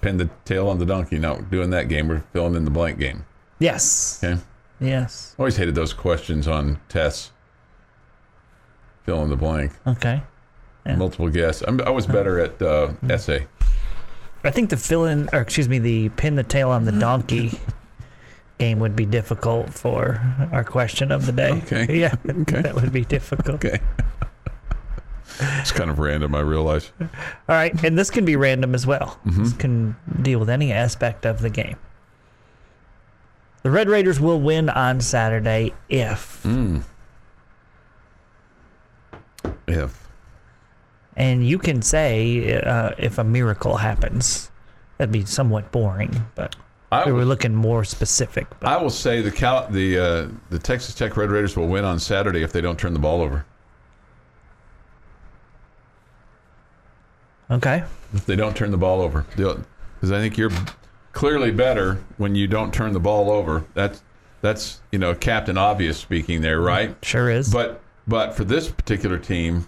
Pin the tail on the donkey. No, doing that game, we're filling in the blank game. Yes. Okay. Yes. Always hated those questions on tests. Fill in the blank. Okay. Yeah. Multiple guess. I'm, i was better at uh, essay. I think the fill in, or excuse me, the pin the tail on the donkey game would be difficult for our question of the day. Okay. Yeah. Okay. That would be difficult. Okay. it's kind of random, I realize. All right. And this can be random as well. Mm-hmm. This can deal with any aspect of the game. The Red Raiders will win on Saturday if. Mm. If and you can say uh, if a miracle happens. That'd be somewhat boring, but I we were looking more specific. But. I will say the Cal- the uh, the Texas Tech Red Raiders will win on Saturday if they don't turn the ball over. Okay. If they don't turn the ball over, because I think you're clearly better when you don't turn the ball over. That's that's you know Captain Obvious speaking there, right? Sure is. But but for this particular team,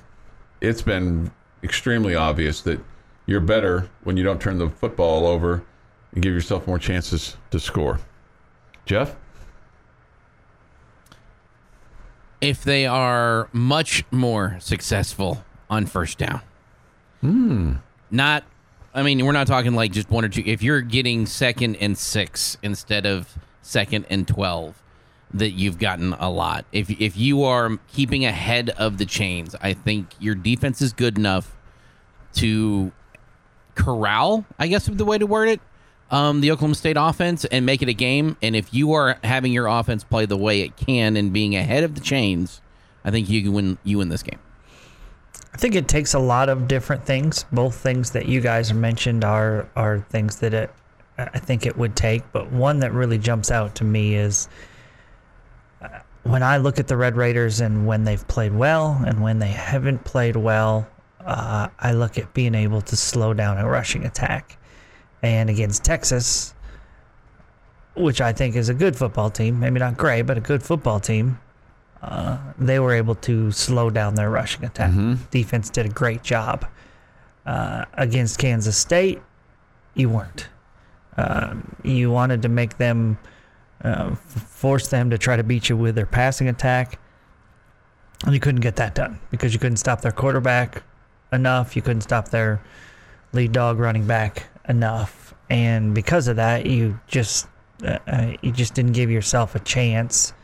it's been extremely obvious that you're better when you don't turn the football over and give yourself more chances to score. Jeff? If they are much more successful on first down. Hmm. Not I mean, we're not talking like just one or two. If you're getting second and six instead of second and twelve, that you've gotten a lot. If if you are keeping ahead of the chains, I think your defense is good enough to corral. I guess is the way to word it. Um, the Oklahoma State offense and make it a game. And if you are having your offense play the way it can and being ahead of the chains, I think you can win. You win this game. I think it takes a lot of different things. Both things that you guys mentioned are are things that it I think it would take, but one that really jumps out to me is uh, when I look at the Red Raiders and when they've played well and when they haven't played well, uh, I look at being able to slow down a rushing attack. And against Texas, which I think is a good football team, maybe not great, but a good football team, uh, they were able to slow down their rushing attack. Defense did a great job. Uh, against Kansas State, you weren't. Um, you wanted to make them, uh, f- force them to try to beat you with their passing attack, and you couldn't get that done because you couldn't stop their quarterback enough. You couldn't stop their lead dog running back enough, and because of that, you just uh, uh, you just didn't give yourself a chance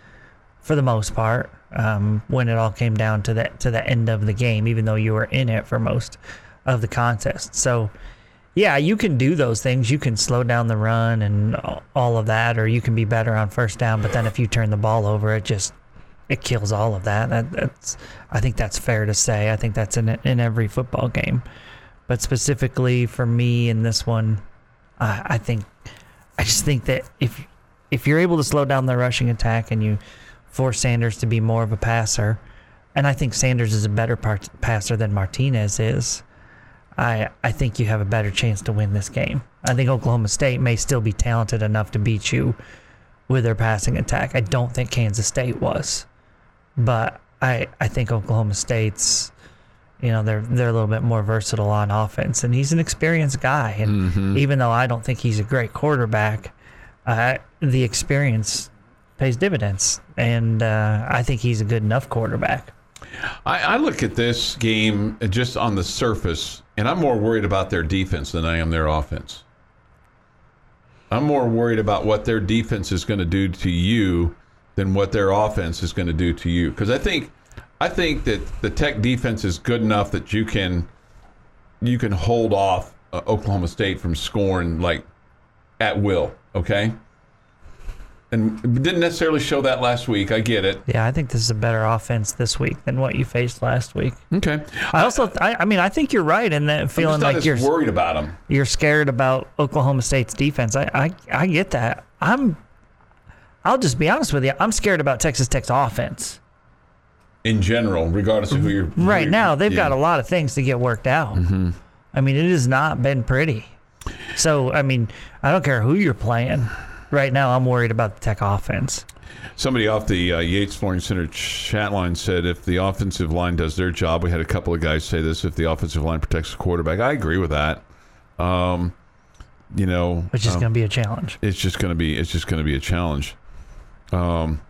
for the most part um, when it all came down to the to the end of the game, even though you were in it for most of the contest. So, yeah, you can do those things. You can slow down the run and all- of that, or you can be better on first down. But then if you turn the ball over, it just it kills all of that. that that's I think that's fair to say. I think that's in in every football game, but specifically for me in this one, I, I think I just think that if if you're able to slow down the rushing attack and you force Sanders to be more of a passer, and I think Sanders is a better part, passer than Martinez is, I I think you have a better chance to win this game. I think Oklahoma State may still be talented enough to beat you with their passing attack. I don't think Kansas State was, but I I think Oklahoma State's you know they're they're a little bit more versatile on offense, and he's an experienced guy. And even though I don't think he's a great quarterback, uh, the experience pays dividends, and uh, I think he's a good enough quarterback. I, I look at this game just on the surface, and I'm more worried about their defense than I am their offense. I'm more worried about what their defense is going to do to you than what their offense is going to do to you. Because I think, I think that the Tech defense is good enough that you can, you can hold off uh, Oklahoma State from scoring like at will. Okay. And didn't necessarily show that last week. I get it. Yeah, I think this is a better offense this week than what you faced last week. Okay. I also, I, I mean, I think you're right in that feeling like you're worried about them. you're scared about Oklahoma State's defense. I, I, I get that. I'm, I'll just be honest with you. I'm scared about Texas Tech's offense. in general, regardless of who you're. who Right you're- now, they've yeah. got a lot of things to get worked out. Mm-hmm. I mean, it has not been pretty. So, I mean, I don't care who you're playing. Right now, I'm worried about the Tech offense. Somebody off the uh, Yates Flooring Center chat line said if the offensive line does their job, we had a couple of guys say this: if the offensive line protects the quarterback, I agree with that. Um, you know, Which is um, going to be a challenge. it's just going to be it's just going to be a challenge. Um,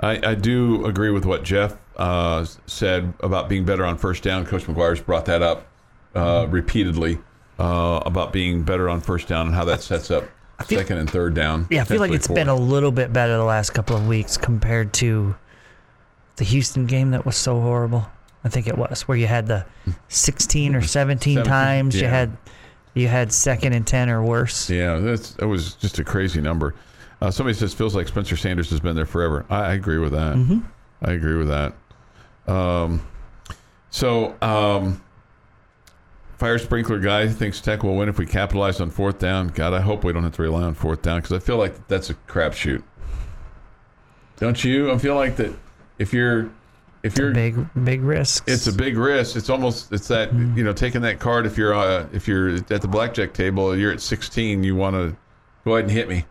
I, I do agree with what Jeff uh, said about being better on first down. Coach McGuire's brought that up uh, repeatedly uh, about being better on first down and how that sets up feel- second and third down. Yeah, I feel like it's been a little bit better the last couple of weeks compared to the Houston game that was so horrible. I think it was where you had the 16 or 17 17, times you had you had second and 10 or worse. Yeah, that's that was just a crazy number. Uh, somebody says feels like Spencer Sanders has been there forever. I, I agree with that. Mm-hmm. I agree with that. Um, so um, fire sprinkler guy thinks Tech will win if we capitalize on fourth down. God, I hope we don't have to rely on fourth down because I feel like that's a crapshoot. Don't you? I feel like that if you're if you're Big big risks. it's a big risk. It's almost it's that you know taking that card. If you're uh, if you're at the blackjack table, you're at 16. You want to go ahead and hit me.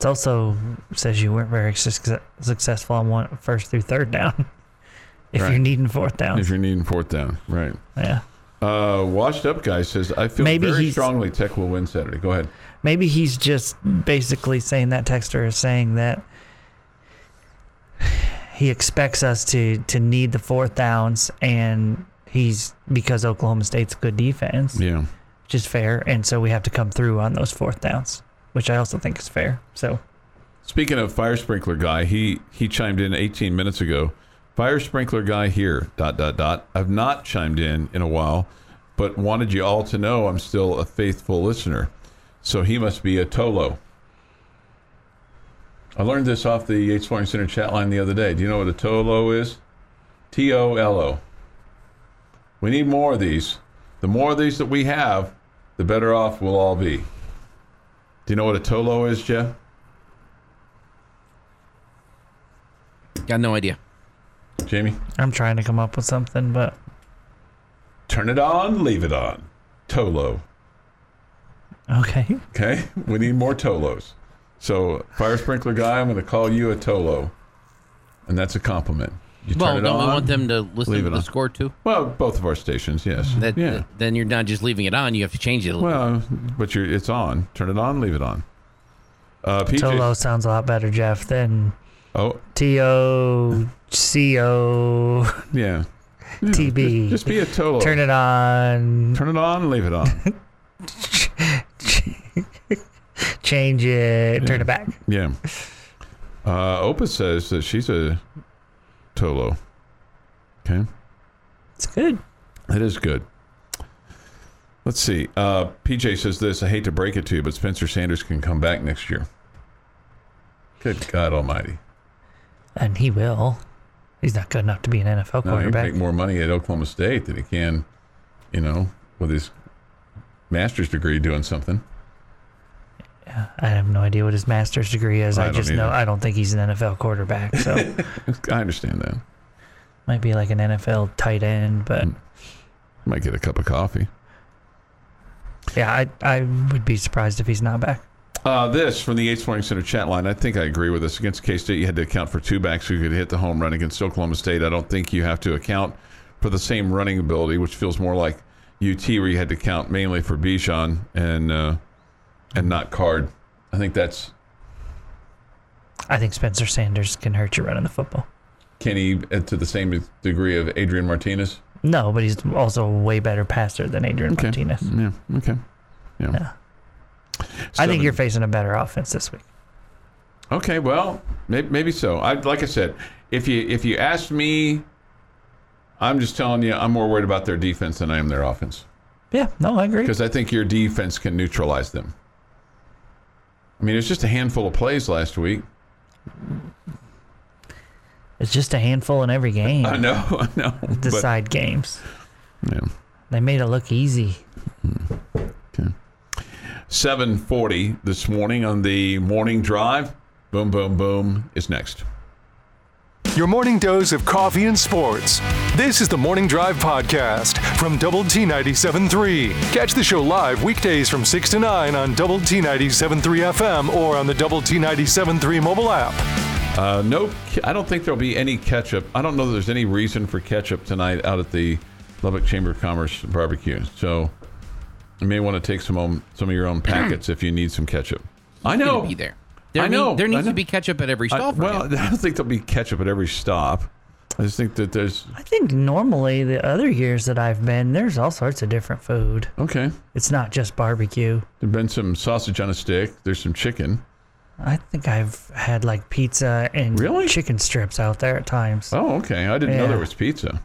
It also says you weren't very suc- successful on one first through third down. if Right. you're needing fourth down, If you're needing fourth down, right? yeah. Uh, washed up guy says I feel Maybe very he's- strongly Tech will win Saturday. Go ahead. Maybe he's just basically saying that texter is saying that he expects us to to need the fourth downs and he's because Oklahoma State's good defense, Yeah. which is fair, and so we have to come through on those fourth downs, which I also think is fair. So Speaking of fire sprinkler guy, he he chimed in 18 minutes ago. Fire sprinkler guy here. Dot dot dot. I've not chimed in in a while, but wanted you all to know I'm still a faithful listener. So he must be a Tolo. I learned this off the Yates Flooring Center chat line the other day. Do you know what a Tolo is? T O L O. We need more of these. The more of these that we have, the better off we'll all be. Do you know what a Tolo is, Jeff? Got no idea. Jamie? I'm trying to come up with something, but Turn it on, leave it on. Tolo. okay. Okay? We need more Tolos. So, fire sprinkler guy, I'm going to call you a Tolo. And that's a compliment. You Well, turn it don't we want them to listen leave to the on. score too? Well, both of our stations, yes. That, yeah. Then you're not just leaving it on. You have to change it. A little Well, but you're, it's on. Turn it on, leave it on. Uh, PJ. Tolo sounds a lot better, Jeff, than Oh, T O C O yeah. Yeah, T B. Just, just be a Tolo. Turn it on. Turn it on, leave it on. Change it. Turn it back. yeah. Uh, Opus says that she's a Tolo. Okay. It's good. It is good. Let's see. Uh, PJ says this. I hate to break it to you, but Spencer Sanders can come back next year. Good God Almighty! And he will. He's not good enough to be an NFL No, he can quarterback. make more money at Oklahoma State than he can, you know, with his master's degree doing something. I have no idea what his master's degree is. I I, just know. I don't think he's an NFL quarterback. So I understand that. might be like an NFL tight end, but mm. Might get a cup of coffee. yeah, I I would be surprised if he's not back. Uh, this from the Yates Flooring Center chat line. I think I agree with this. Against K State, you had to account for two backs who could hit the home run. Against Oklahoma State, I don't think you have to account for the same running ability, which feels more like UT, where you had to count mainly for Bijan and uh, and not Card. I think that's I think Spencer Sanders can hurt you running the football. Can he to the same degree of Adrian Martinez. No, but he's also a way better passer than Adrian Okay. Martinez. Yeah. Okay. Yeah. Yeah. I think you're facing a better offense this week. Okay, well, maybe, maybe so. I like I said, if you if you asked me, I'm just telling you, I'm more worried about their defense than I am their offense Yeah, no, I agree. because I think your defense can neutralize them. I mean, it's just a handful of plays last week. It's just a handful in every game. I know, I know. but- Decide games. yeah. They made it look easy. Hmm. 7:40 this morning on the morning drive. Boom, boom, boom is next. Your morning dose of coffee and sports. This is the Morning Drive Podcast from Double T 97.3. Catch the show live weekdays from 6 to 9 on Double T 97.3 FM or on the Double T 97.3 mobile app. Uh, no, I don't think there'll be any ketchup. I don't know there's any reason for ketchup tonight out at the Lubbock Chamber of Commerce barbecue. So you may want to take some home, some of your own packets if you need some ketchup. I know. be there. There, I need- there needs know. to be ketchup at every stop. for well, him. I don't think there'll be ketchup at every stop. I just think that there's I think normally the other years that I've been, there's all sorts of different food. okay. It's not just barbecue. There's been some sausage on a stick. There's some chicken. I think I've had like pizza and Really? chicken strips out there at times. Oh, okay. I didn't know there was pizza.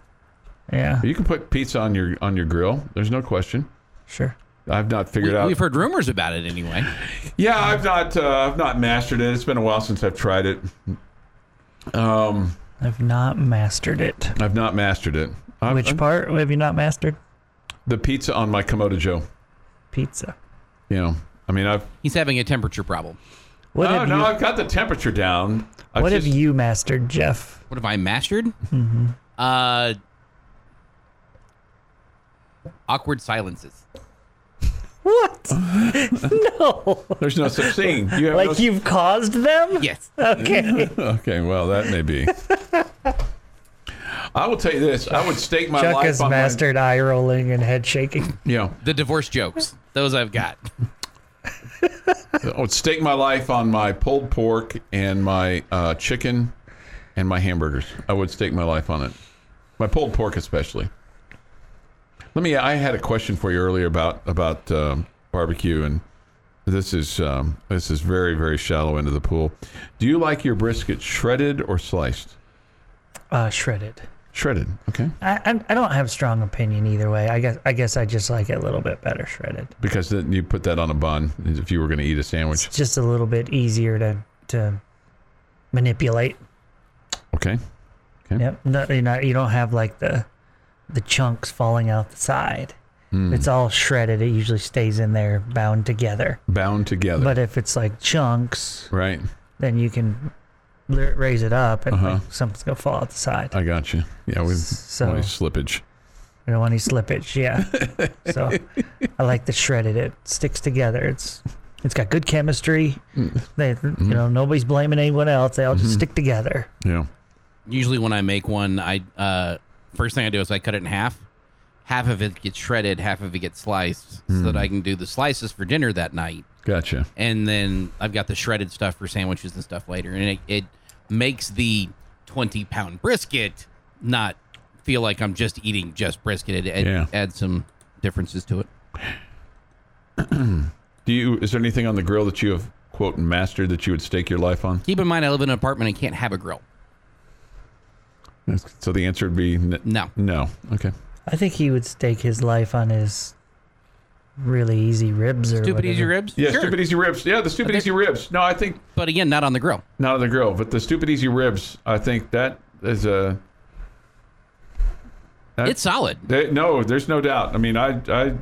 Yeah, You can put pizza on your on your grill. There's no question. Sure. I've not figured We, out. we've heard rumors about it anyway. Yeah, I've not uh, I've not mastered it. It's been a while since I've tried it. Um, I've not mastered it. I've not mastered it. I've- Which I've- part have you not mastered? The pizza on my Kamado Joe. Pizza. You know, I mean, I've He's having a temperature problem. What no, have no, you? I've got the temperature down. I've what just- have you mastered, Jeff? What have I mastered? Uh, awkward silences. What? no. There's no such thing. You have Like no, you've caused them? Yes. Okay. Okay, well, that may be. I will tell you this: I would stake my Chuck life has on mastered eye rolling and head shaking. Yeah. The divorce jokes. Those I've got. I would stake my life on my pulled pork and my uh, chicken and my hamburgers. I would stake my life on it. My pulled pork, especially. Let me. I had a question for you earlier about about um, barbecue, and this is um, this is very very shallow into the pool. Do you like your brisket shredded or sliced? Uh, shredded. Shredded. Okay. I, I I don't have a strong opinion either way. I guess I guess I just like it a little bit better shredded. Because then you put that on a bun if you were going to eat a sandwich. It's just a little bit easier to to manipulate. Okay. Okay. Yep. No, you know, you don't have like the the chunks falling out the side. Hmm. It's all shredded. It usually stays in there bound together. Bound together. But if it's like chunks, right. then you can l- raise it up and Uh-huh. like, something's gonna fall out the side. I got you. Yeah, with So- my slippage. I don't want any slippage. Yeah. so I like the shredded. It sticks together. It's it's got good chemistry. Mm. They, Mm-hmm. you know, nobody's blaming anyone else. They all just stick together. Yeah. Usually, when I make one, I uh, first thing I do is I cut it in half. Half of it gets shredded, half of it gets sliced, so that hmm. I can do the slices for dinner that night. Gotcha. and then I've got the shredded stuff for sandwiches and stuff later, and it, it makes the twenty pound brisket not feel like I'm just eating just brisket. It, it Yeah. adds some differences to it. Do you? Is there anything on the grill that you have quote mastered that you would stake your life on? Keep in mind, I live in an apartment and can't have a grill. So the answer would be n- No. No. Okay. I think he would stake his life on his really easy ribs or Stupid easy ribs. Yeah, Sure. stupid easy ribs. Yeah, the stupid Okay. easy ribs. No, I think but again, not on the grill. not on the grill, but the stupid easy ribs. I think that is a. that- It's solid. They, no, there's no doubt. I mean, I I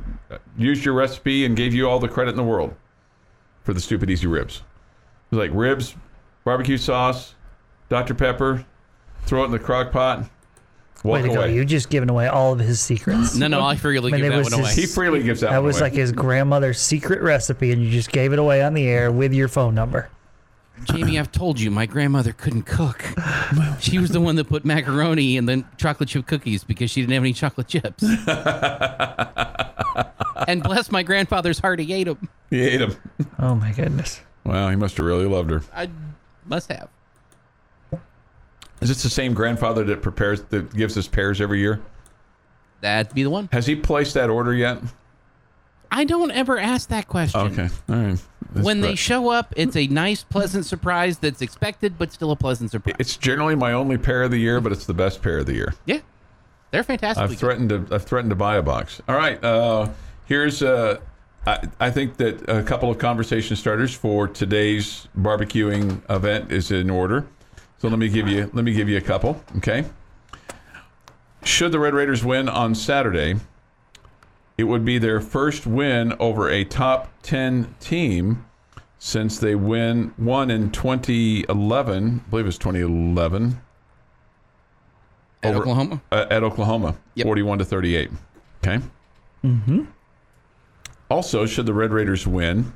used your recipe and gave you all the credit in the world for the stupid easy ribs. It was like ribs, barbecue sauce, Dr Pepper, throw it in the crock pot, walk Way to go! away. You're just giving away all of his secrets. No, no, I freely I mean, give it that was one away. he freely gives that. That one was away. like his grandmother's secret recipe, and you just gave it away on the air with your phone number. Jamie, I've told you, my grandmother couldn't cook. She was the one that put macaroni and then chocolate chip cookies because she didn't have any chocolate chips. and bless my grandfather's heart, he ate them. he ate them. Oh my goodness! Wow, he must have really loved her. I must have. Is this the same grandfather that prepares that gives us pears every year? That'd be the one. Has he placed that order yet? I don't ever ask that question. Okay, all right. That's When they show up, it's a nice, pleasant surprise that's expected, but still a pleasant surprise. it's generally my only pear of the year, but it's the best pear of the year. yeah, they're fantastic. I've threatened to I've threatened to buy a box. All right, uh, here's uh, I, I think that a couple of conversation starters for today's barbecuing event is in order. So let me give you let me give you a couple. Okay. Should the Red Raiders win on Saturday, it would be their first win over a top ten team since they win won in 2011. I believe it was 2011 At over- Oklahoma. uh, at Oklahoma, Yep. 41 to 38. Okay. Mm-hmm. Also, should the Red Raiders win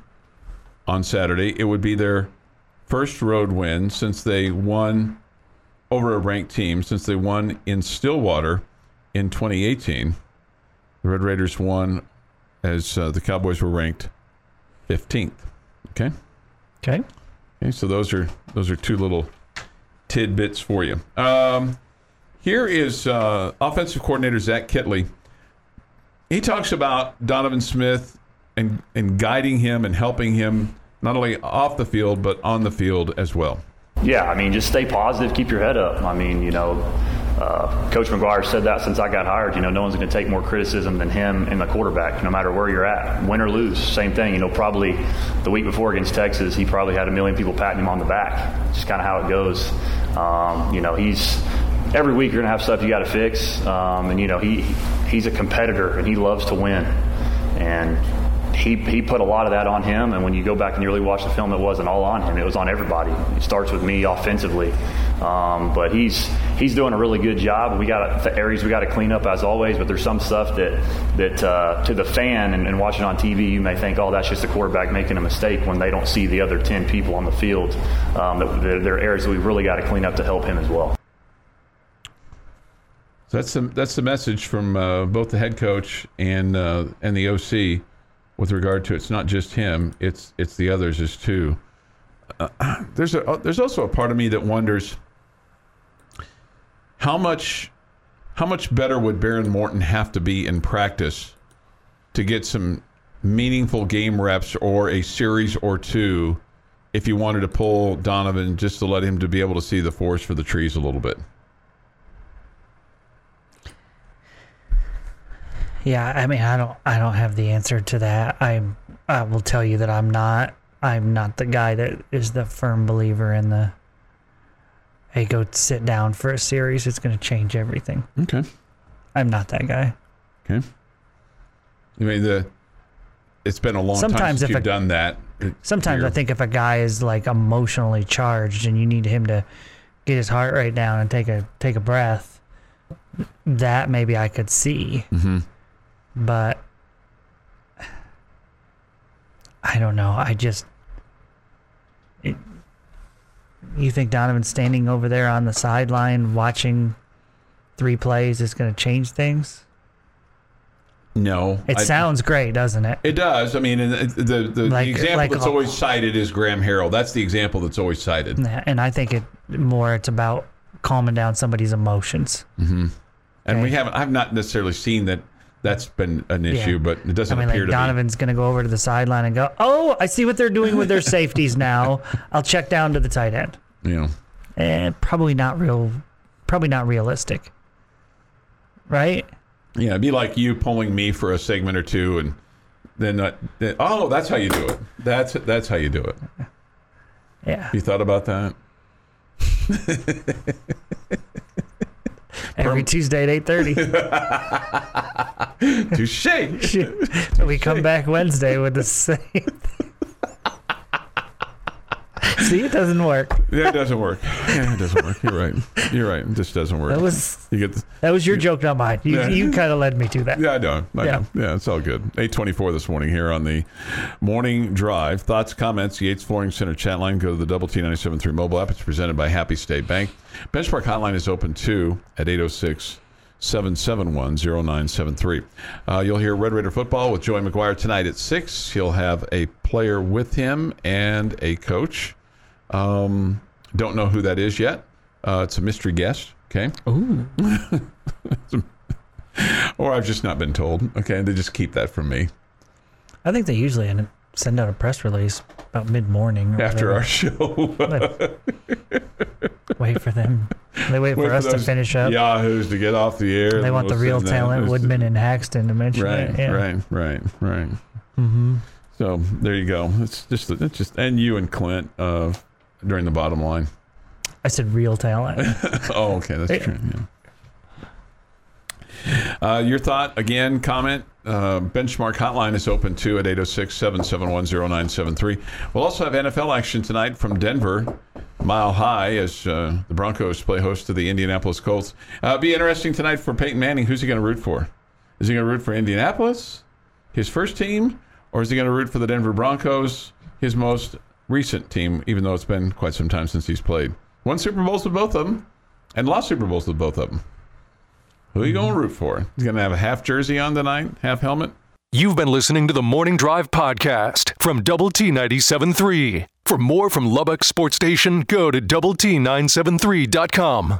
on Saturday, it would be their first road win since they won over a ranked team, since they won in Stillwater in 2018. The Red Raiders won as uh, the Cowboys were ranked 15th. Okay. Okay. Okay, so those are those are two little tidbits for you. Um, here is uh, offensive coordinator Zach Kittley. He talks about Donovan Smith and and guiding him and helping him not only off the field but on the field as well. Yeah, I mean, just stay positive, keep your head up. I mean, you know, uh, Coach McGuire said that since I got hired. You know, no one's going to take more criticism than him and the quarterback, no matter where you're at, win or lose. Same thing. You know, probably the week before against Texas, he probably had a million people patting him on the back. Just kind of how it goes. Um, you know, he's every week you're going to have stuff you got to fix, um, and you know he he's a competitor and he loves to win, and he, he put a lot of that on him. And when you go back and you really watch the film, it wasn't all on him. It was on everybody. It starts with me offensively. Um, but he's he's doing a really good job. We got the areas we got to clean up as always. But there's some stuff that that uh, to the fan and, and watching on TV, you may think, oh, that's just the quarterback making a mistake when they don't see the other ten people on the field. Um, that, that there are areas that we really got to clean up to help him as well. So that's the that's the message from uh, both the head coach and uh, and the OC with regard to it's not just him, it's it's the others as too. Uh, there's a there's also a part of me that wonders how much how much better would Behren Morton have to be in practice to get some meaningful game reps or a series or two if you wanted to pull Donovan just to let him to be able to see the forest for the trees a little bit? Yeah, I mean, I don't, I don't have the answer to that. I'm, I will tell you that I'm not, I'm not the guy that is the firm believer in the. Hey, go sit down for a series. It's going to change everything. Okay. I'm not that guy. Okay. I mean the. It's been a long time Sometimes since if you've a- done that. Sometimes I think if a guy is like emotionally charged and you need him to get his heart rate down and take a take a breath, that maybe I could see. Mm-hmm. But I don't know. I just it, you think Donovan standing over there on the sideline watching three plays is going to change things? No, It I- sounds great, doesn't it? It does. I mean, the the, the, Like- the example like that's always cited is Graham Harrell. That's the example that's always cited. And I think it more it's about calming down somebody's emotions. Mm-hmm. And we haven't. I've not necessarily seen that that's been an issue, but it doesn't I mean, appear like to Donovan's going to go over to the sideline and go, "Oh, I see what they're doing with their safeties now. I'll check down to the tight end." Yeah, know, Eh, probably not real. Probably not realistic. Right? yeah, it'd be like you pulling me for a segment or two, and then, uh, then oh, that's how you do it. That's that's how you do it. Yeah. You thought about that? Every Tuesday at eight thirty. Touche. we come back Wednesday with the same. See, it doesn't work. Yeah, it doesn't work. Yeah, it doesn't work. You're right. You're right. It just doesn't work. That was you get. The, that was your joke, not mine. You, Yeah. you kind of led me to that. Yeah, I know. I Yeah. know. Yeah, it's all good. 824 this morning here on the morning drive. Thoughts, comments, Yates Flooring Center chat line. Go to the Double T 97.3 mobile app. It's presented by Happy State Bank. Benchmark Hotline is open too at 806 771 0973. Uh, You'll hear Red Raider football with Joey McGuire tonight at 6. He'll have a player with him and a coach. Um, don't know who that is yet. Uh, it's a mystery guest. Okay. Ooh. Or I've just not been told. Okay. They just keep that from me. I think they usually end up- send out a press release about mid morning after our show. Wait for them. They wait, Wait for us to finish up. Yahoos to get off the air. They want the real send that. talent, Woodman and Haxton, to mention Right, it. Yeah. right, right, right. Mm-hmm. So there you go. It's just, it's just, and you and Clint uh, during the bottom line. I said real talent. oh, okay, that's Yeah. true. Yeah. Uh, your thought again, comment. Uh, benchmark hotline is open too at 806 771 0973. We'll also have NFL action tonight from Denver, mile high, as uh, the Broncos play host to the Indianapolis Colts. Uh, be interesting tonight for Peyton Manning. Who's he going to root for? Is he going to root for Indianapolis, his first team, or is he going to root for the Denver Broncos, his most recent team, even though it's been quite some time since he's played? Won Super Bowls with both of them and lost Super Bowls with both of them. Who are you going to root for? He's going to have a half jersey on tonight, half helmet. You've been listening to the Morning Drive podcast from Double T 97.3. For more from Lubbock Sports Station, go to Double T 973.com.